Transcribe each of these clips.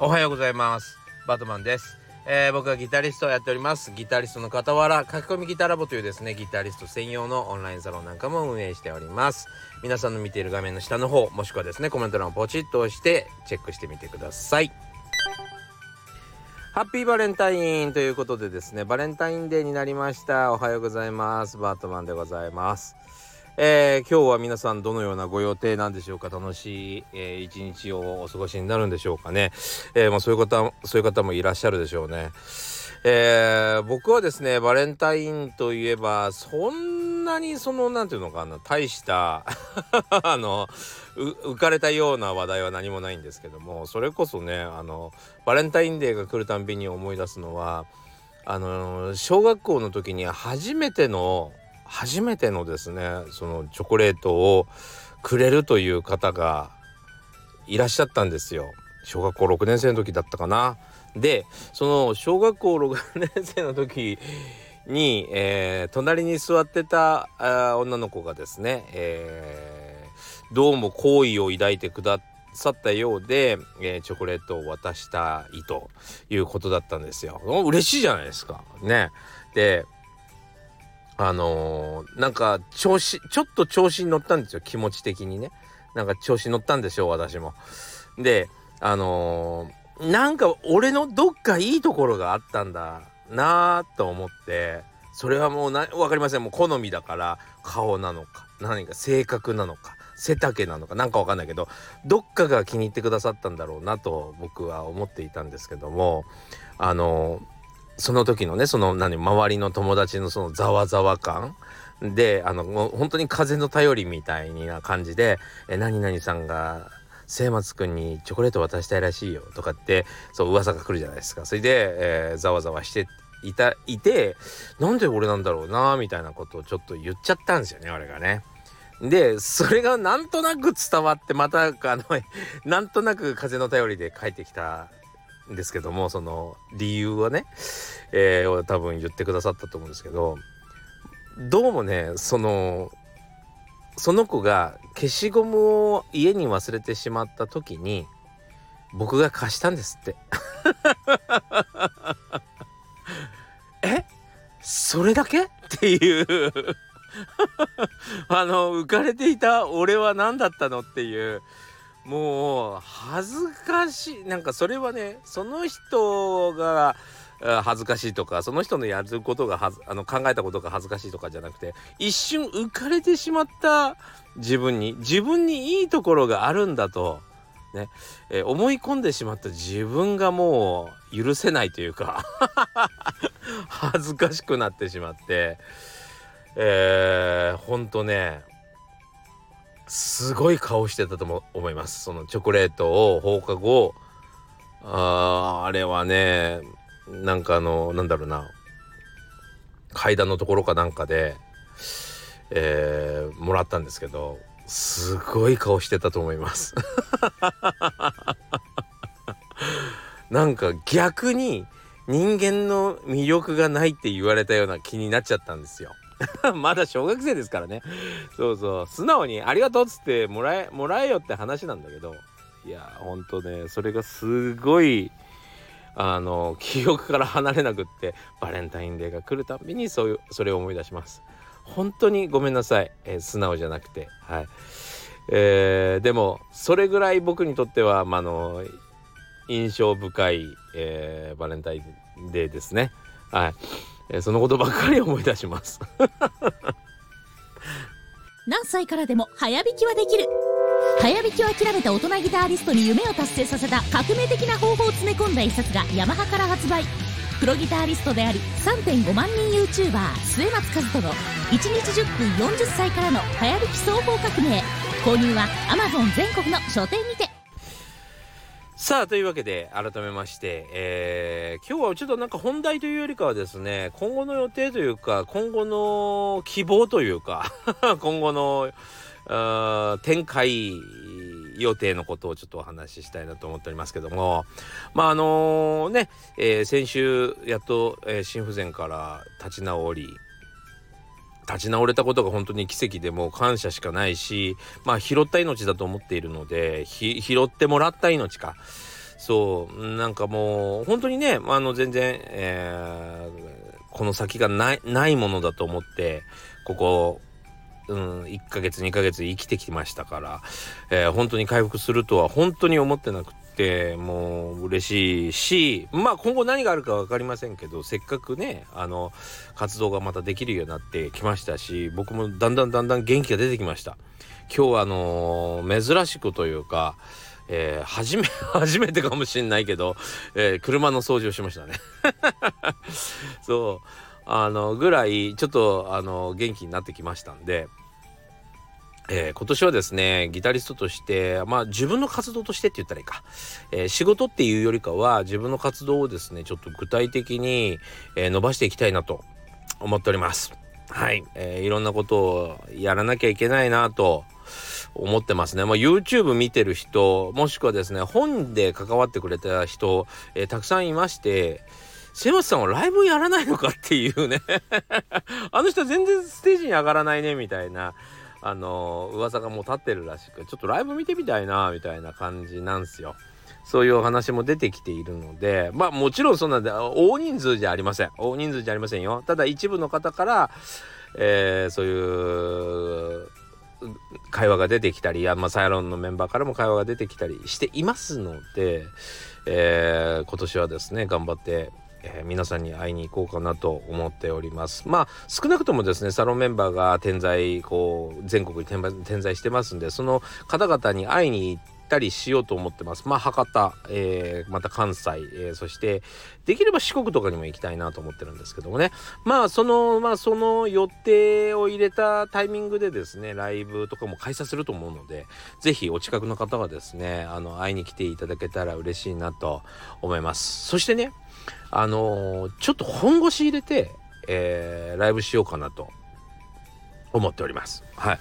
おはようございます。バトマンです、えー僕はギタリストをやっております。ギタリストの傍ら書き込みギタラボというですねギタリスト専用のオンラインサロンなんかも運営しております。皆さんの見ている画面の下の方もしくはですねコメント欄をポチッと押してチェックしてみてください。ハッピーバレンタインということでですねバレンタインデーになりました。おはようございます。バートマンでございます。えー今日は皆さんどのようなご予定なんでしょうか？楽しい、えー一日をお過ごしになるんでしょうかね、えーまあ、そういう方そういう方もいらっしゃるでしょうね、えー僕はですねバレンタインといえばそんなにそのなんていうのかな大した あの浮かれたような話題は何もないんですけどもそれこそねあのバレンタインデーが来るたんびに思い出すのはあの小学校の時に初めての初めてのですねそのチョコレートをくれるという方がいらっしゃったんですよ小学校6年生の時だったかなでその小学校6年生の時に、えー隣に座ってたあ女の子がですね、えーどうも好意を抱いてくださったようで、えーチョコレートを渡したいということだったんですよ。嬉しいじゃないですか。ね。であのーなんか調子ちょっと調子に乗ったんですよ気持ち的にね。なんか調子に乗ったんでしょう私も。であのーなんか俺のどっかいいところがあったんだなーと思ってそれはもうな分かりません。もう好みだから顔なのか何か性格なのか背丈なのかなんか分かんないけどどっかが気に入ってくださったんだろうなと僕は思っていたんですけどもあのーその時のねその何周りの友達のそのざわざわ感であのもう本当に風の頼りみたいな感じで「え何々さんが末松くんにチョコレート渡したいらしいよ」とかってそう噂が来るじゃないですかそれで、えざわざわしていたいてなんで俺なんだろうなみたいなことをちょっと言っちゃったんですよね俺がね。でそれがなんとなく伝わってまたあの なんとなく風の頼りで帰ってきたんですけどもその理由はね、えー多分言ってくださったと思うんですけどどうもねそのその子が消しゴムを家に忘れてしまった時に僕が貸したんですって。え？それだけ？っていう。あの浮かれていた俺は何だったのっていう。もう恥ずかしい。なんかそれはねその人が恥ずかしいとかその人のやることがはずあの考えたことが恥ずかしいとかじゃなくて一瞬浮かれてしまった自分に自分にいいところがあるんだと、ねえー思い込んでしまった自分がもう許せないというか 恥ずかしくなってしまってえー、ほんとねすごい顔してたと思います。そのチョコレートを放課後あーあれはねなんかあのなんだろうな。階段のところかなんかで、えーもらったんですけどすごい顔してたと思います。なんか逆に人間の魅力がないって言われたような気になっちゃったんですよ。まだ小学生ですからね。そうそう。素直に「ありがとう」っつってもらえもらえよって話なんだけど。いやほんとねそれがすごいあの記憶から離れなくってバレンタインデーが来るたびにそういうそれを思い出します。本当にごめんなさい、えー素直じゃなくて。はい。えーでもそれぐらい僕にとっては、まあ、の印象深い、えーバレンタインデーですね。はい、えーそのことばっかり思い出します。何歳からでも早弾きはできる。早弾きを諦めた大人ギタリストに夢を達成させた革命的な方法を詰め込んだ一冊がヤマハから発売。プロギタリストであり3.5万人 YouTuber 末松和人の1日10分40歳からの早弾き双方革命。購入は Amazon 全国の書店にて。さあというわけで改めまして、えー今日はちょっとなんか本題というよりかはですね今後の予定というか今後の希望というか 今後のあ展開予定のことをちょっとお話ししたいなと思っておりますけどもまああのね、えー先週やっと、えー心不全から立ち直り立ち直れたことが本当に奇跡でも感謝しかないしまあ拾った命だと思っているので拾ってもらった命か。そうなんかもう本当にねあの全然、えー、この先がないないものだと思ってここうん、1ヶ月2ヶ月生きてきましたから、えー、本当に回復するとは本当に思ってなくて。てもう嬉しいしまあ今後何があるか分かりませんけどせっかくねあの活動がまたできるようになってきましたし僕もだんだんだんだん元気が出てきました。今日はあのー、珍しくというかえー、初め、初めてかもしんないけど、えー、車の掃除をしましたね。そう、あの、ぐらい、ちょっと、あの、元気になってきましたんで、えー、今年はですね、ギタリストとして、まあ自分の活動としてって言ったらいいか、えー、仕事っていうよりかは自分の活動をですね、ちょっと具体的に、えー、伸ばしていきたいなと思っております。はい、えー、いろんなことをやらなきゃいけないなと思ってますね。まあ、YouTube 見てる人、もしくはですね、本で関わってくれた人、えー、たくさんいまして、瀬松さんはライブやらないのか？っていうね。あの人全然ステージに上がらないねみたいな。あの噂がもう立ってるらしくちょっとライブ見てみたいなみたいな感じなんですよ。そういうお話も出てきているのでまあもちろんそんな大人数じゃありません大人数じゃありませんよただ一部の方から、えー、そういう会話が出てきたり、まあ、サイロンのメンバーからも会話が出てきたりしていますので、えー、今年はですね頑張って、えー、皆さんに会いに行こうかなと思っておりますまあ少なくともですねサロンメンバーが点在こう全国に点在してますんでその方々に会いに行ってたりしようと思ってます。まあ博多、えー、また関西、えー、そしてできれば四国とかにも行きたいなと思ってるんですけどもね。まあその、まあその予定を入れたタイミングでですね、ライブとかも開催すると思うので、是非お近くの方はですね、あの、会いに来ていただけたら嬉しいなと思います。そしてね、あのー、ちょっと本腰入れて、えー、ライブしようかなと思っております。はい。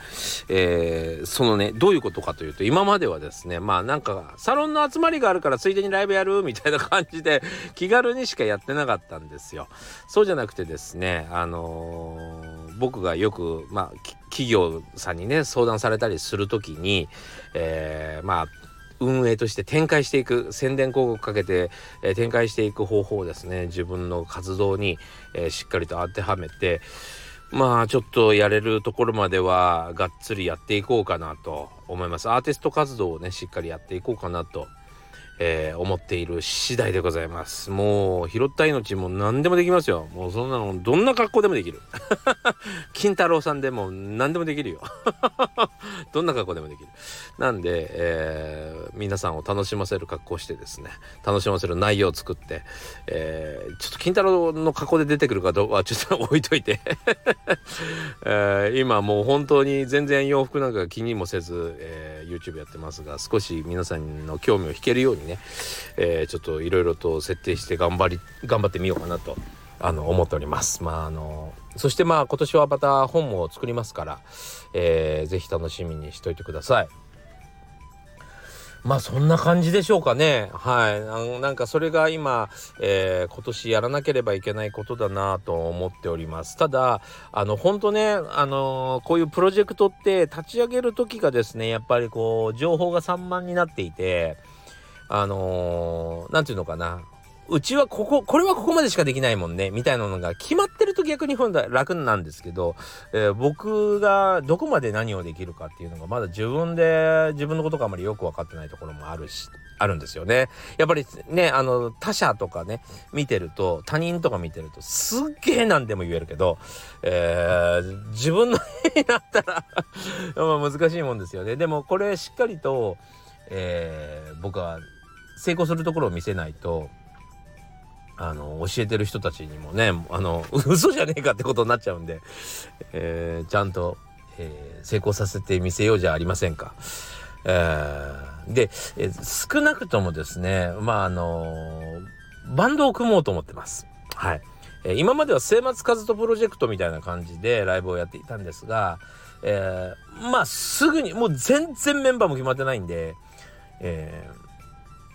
えー、そのね、どういうことかというと、今まではですね、まあなんか、サロンの集まりがあるからついでにライブやるみたいな感じで、気軽にしかやってなかったんですよ。そうじゃなくてですね、あのー、僕がよく、まあ、企業さんにね、相談されたりする時に、えー、まあ、運営として展開していく宣伝広告かけて、えー、展開していく方法をですね自分の活動に、えー、しっかりと当てはめて、まあちょっとやれるところまではがっつりやっていこうかなと思います。アーティスト活動をねしっかりやっていこうかなとえー、思っている次第でございます。もう、拾った命も何でもできますよ。もうそんなの、どんな格好でもできる。金太郎さんでも何でもできるよ。どんな格好でもできる。なんで、えー、皆さんを楽しませる格好してですね、楽しませる内容を作って、えー、ちょっと金太郎の格好で出てくるかどうかはちょっと置いといて、えー、今もう本当に全然洋服なんか気にもせず、えー、YouTube やってますが、少し皆さんの興味を引けるようにね、えー、ちょっといろいろと設定して頑張り頑張ってみようかなとあの思っております。まああのそしてまあ今年はまた本も作りますから、えー、ぜひ楽しみにしといてください。まあそんな感じでしょうかね。はい。あのなんかそれが今、えー、今年やらなければいけないことだなと思っております。ただ、あの本当ね、あのー、こういうプロジェクトって立ち上げる時がですね、やっぱりこう情報が散漫になっていて、あのー、て言うのかな。うちはここ、これはここまでしかできないもんね、みたいなのが決まってると逆に本来楽なんですけど、えー、僕がどこまで何をできるかっていうのがまだ自分で、自分のことがあまりよく分かってないところもあるし、あるんですよね。やっぱりね、あの、他者とかね、見てると、他人とか見てると、すっげえ何でも言えるけど、えー、自分の絵になったら 難しいもんですよね。でもこれしっかりと、えー、僕は成功するところを見せないとあの教えてる人たちにもねあの 嘘じゃねえかってことになっちゃうんで、えー、ちゃんと、えー、成功させてみせようじゃありませんか。えー、で、えー、少なくともですねまああのバンドを組もうと思ってます。はい。え、今までは末松和人プロジェクトみたいな感じでライブをやっていたんですが、えー、まあすぐにもう全然メンバーも決まってないんで、えー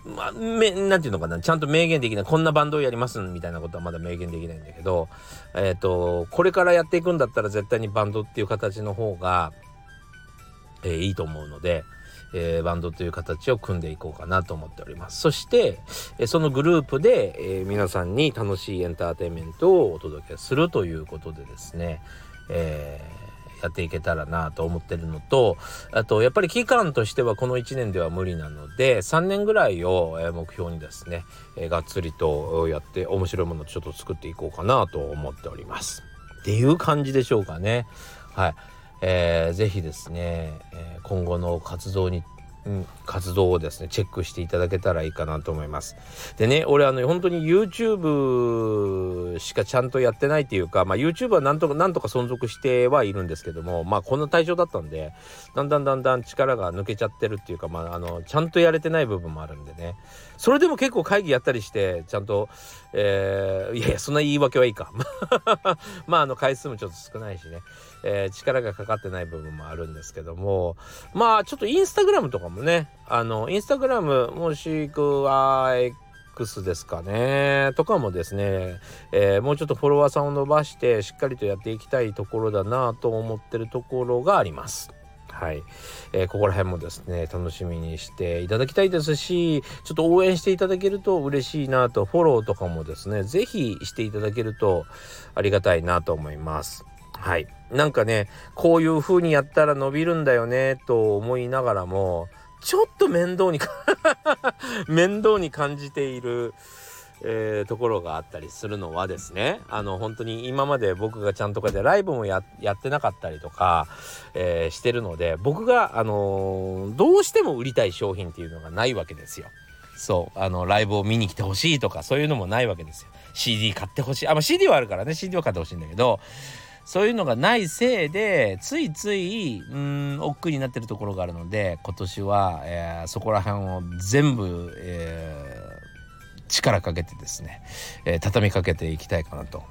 まあ、め、なんていうのかな、ちゃんと明言できない、こんなバンドをやりますみたいなことはまだ明言できないんだけど、えっ、ー、と、これからやっていくんだったら絶対にバンドっていう形の方が、えーいいと思うので、えーバンドという形を組んでいこうかなと思っております。そして、えそのグループで、え皆さんに楽しいエンターテインメントをお届けするということでですね、えーやっていけたらなと思ってるのとあとやっぱり期間としてはこの1年では無理なので3年ぐらいをえ目標にですね、えがっつりとやって面白いものをちょっと作っていこうかなと思っております。っていう感じでしょうかね。はい。えーぜひですね、え今後の活動に、うん活動をですねチェックしていただけたらいいかなと思います。でね俺あの本当に YouTube しかちゃんとやってないっていうか、まあ、YouTube はなんとかなんとか存続してはいるんですけどもまあこんな対象だったんでだんだんだんだん力が抜けちゃってるっていうか、まあ、あのちゃんとやれてない部分もあるんでねそれでも結構会議やったりしてちゃんと、えーいやいやそんな言い訳はいいか。まああの回数もちょっと少ないしね、えー力がかかってない部分もあるんですけども。まあちょっとインスタグラムとかもね。あのインスタグラムもしくは X ですかね。とかもですね、えーもうちょっとフォロワーさんを伸ばしてしっかりとやっていきたいところだなと思ってるところがあります。はい、えーここら辺もですね楽しみにしていただきたいですしちょっと応援していただけると嬉しいなとフォローとかもですね是非していただけるとありがたいなと思います。はい、なんかねこういう風にやったら伸びるんだよねと思いながらもちょっと面倒に 面倒に感じている、えーところがあったりするのはですねあの本当に今まで僕がちゃんとかでライブもやってなかったりとか、えーしてるので僕が、あのーどうしても売りたい商品っていうのがないわけですよ。そうあのライブを見に来てほしいとかそういうのもないわけですよ。CD 買ってほしいあ、まあ、CD はあるからね CD は買ってほしいんだけどそういうのがないせいでついついうん億劫になってるところがあるので今年は、えーそこら辺を全部、えー力かけてですね、えー畳みかけていきたいかなと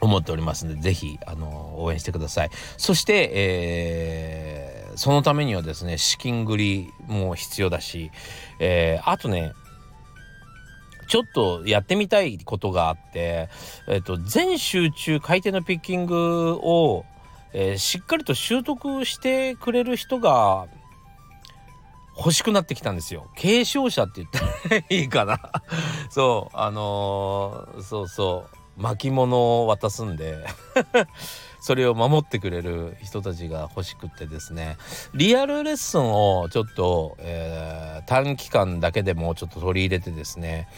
思っておりますのでぜひあの応援してください。そして、えーそのためにはですね資金繰りも必要だし、えーあとねちょっとやってみたいことがあって、えっと全集中回転のピッキングを、えーしっかりと習得してくれる人が欲しくなってきたんですよ。継承者って言ったら いいかな。そうあのーそうそう巻物を渡すんで それを守ってくれる人たちが欲しくてですねリアルレッスンをちょっと、えー短期間だけでもちょっと取り入れてですね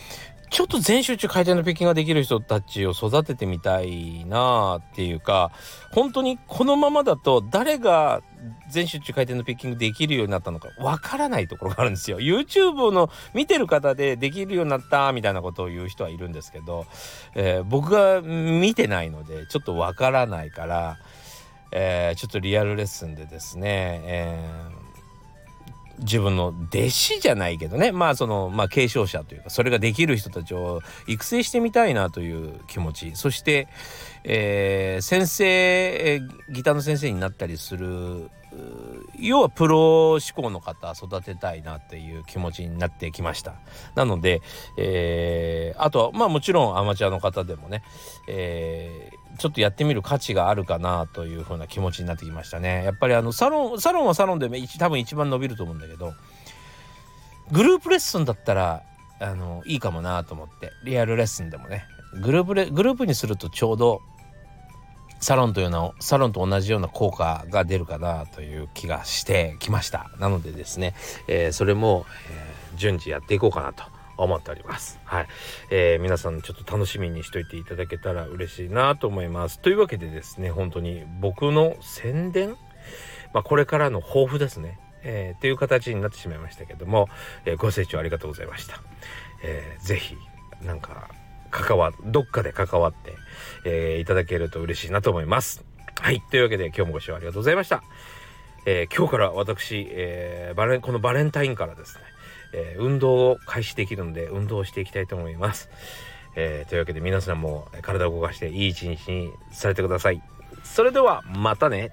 ちょっと全集中回転のピッキングができる人たちを育ててみたいなっていうか本当にこのままだと誰が全集中回転のピッキングできるようになったのかわからないところがあるんですよ。YouTube の見てる方でできるようになったみたいなことを言う人はいるんですけど、えー僕が見てないのでちょっとわからないから、えーちょっとリアルレッスンでですね、えー自分の弟子じゃないけどね。まあそのまあ継承者というかそれができる人たちを育成してみたいなという気持ち。そして、えー先生、ギターの先生になったりする要はプロ志向の方育てたいなっていう気持ちになってきました。なので、えーあとはまあもちろんアマチュアの方でもね、えーちょっとやってみる価値があるかなというふうな気持ちになってきましたね。やっぱりあのサロンサロンはサロンで多分一番伸びると思うんだけどグループレッスンだったらあのいいかもなと思ってリアルレッスンでもね。グループレグループにするとちょうどサロンというのサロンと同じような効果が出るかなという気がしてきました。なのでですね、えーそれも、えー順次やっていこうかなと思っておりますはい、えー皆さんちょっと楽しみにしといていただけたら嬉しいなと思いますというわけでですね本当に僕の宣伝？まあこれからの抱負ですねえー、っていう形になってしまいましたけども、えーご清聴ありがとうございました。えーぜひなんか関わどっかで関わって、えーいただけると嬉しいなと思います。はいというわけで今日もご視聴ありがとうございました。えー今日から私、えーバレンこのバレンタインからですね、えー運動を開始できるので運動していきたいと思います。えーというわけで皆さんも体を動かしていい一日にされてください。それではまたね。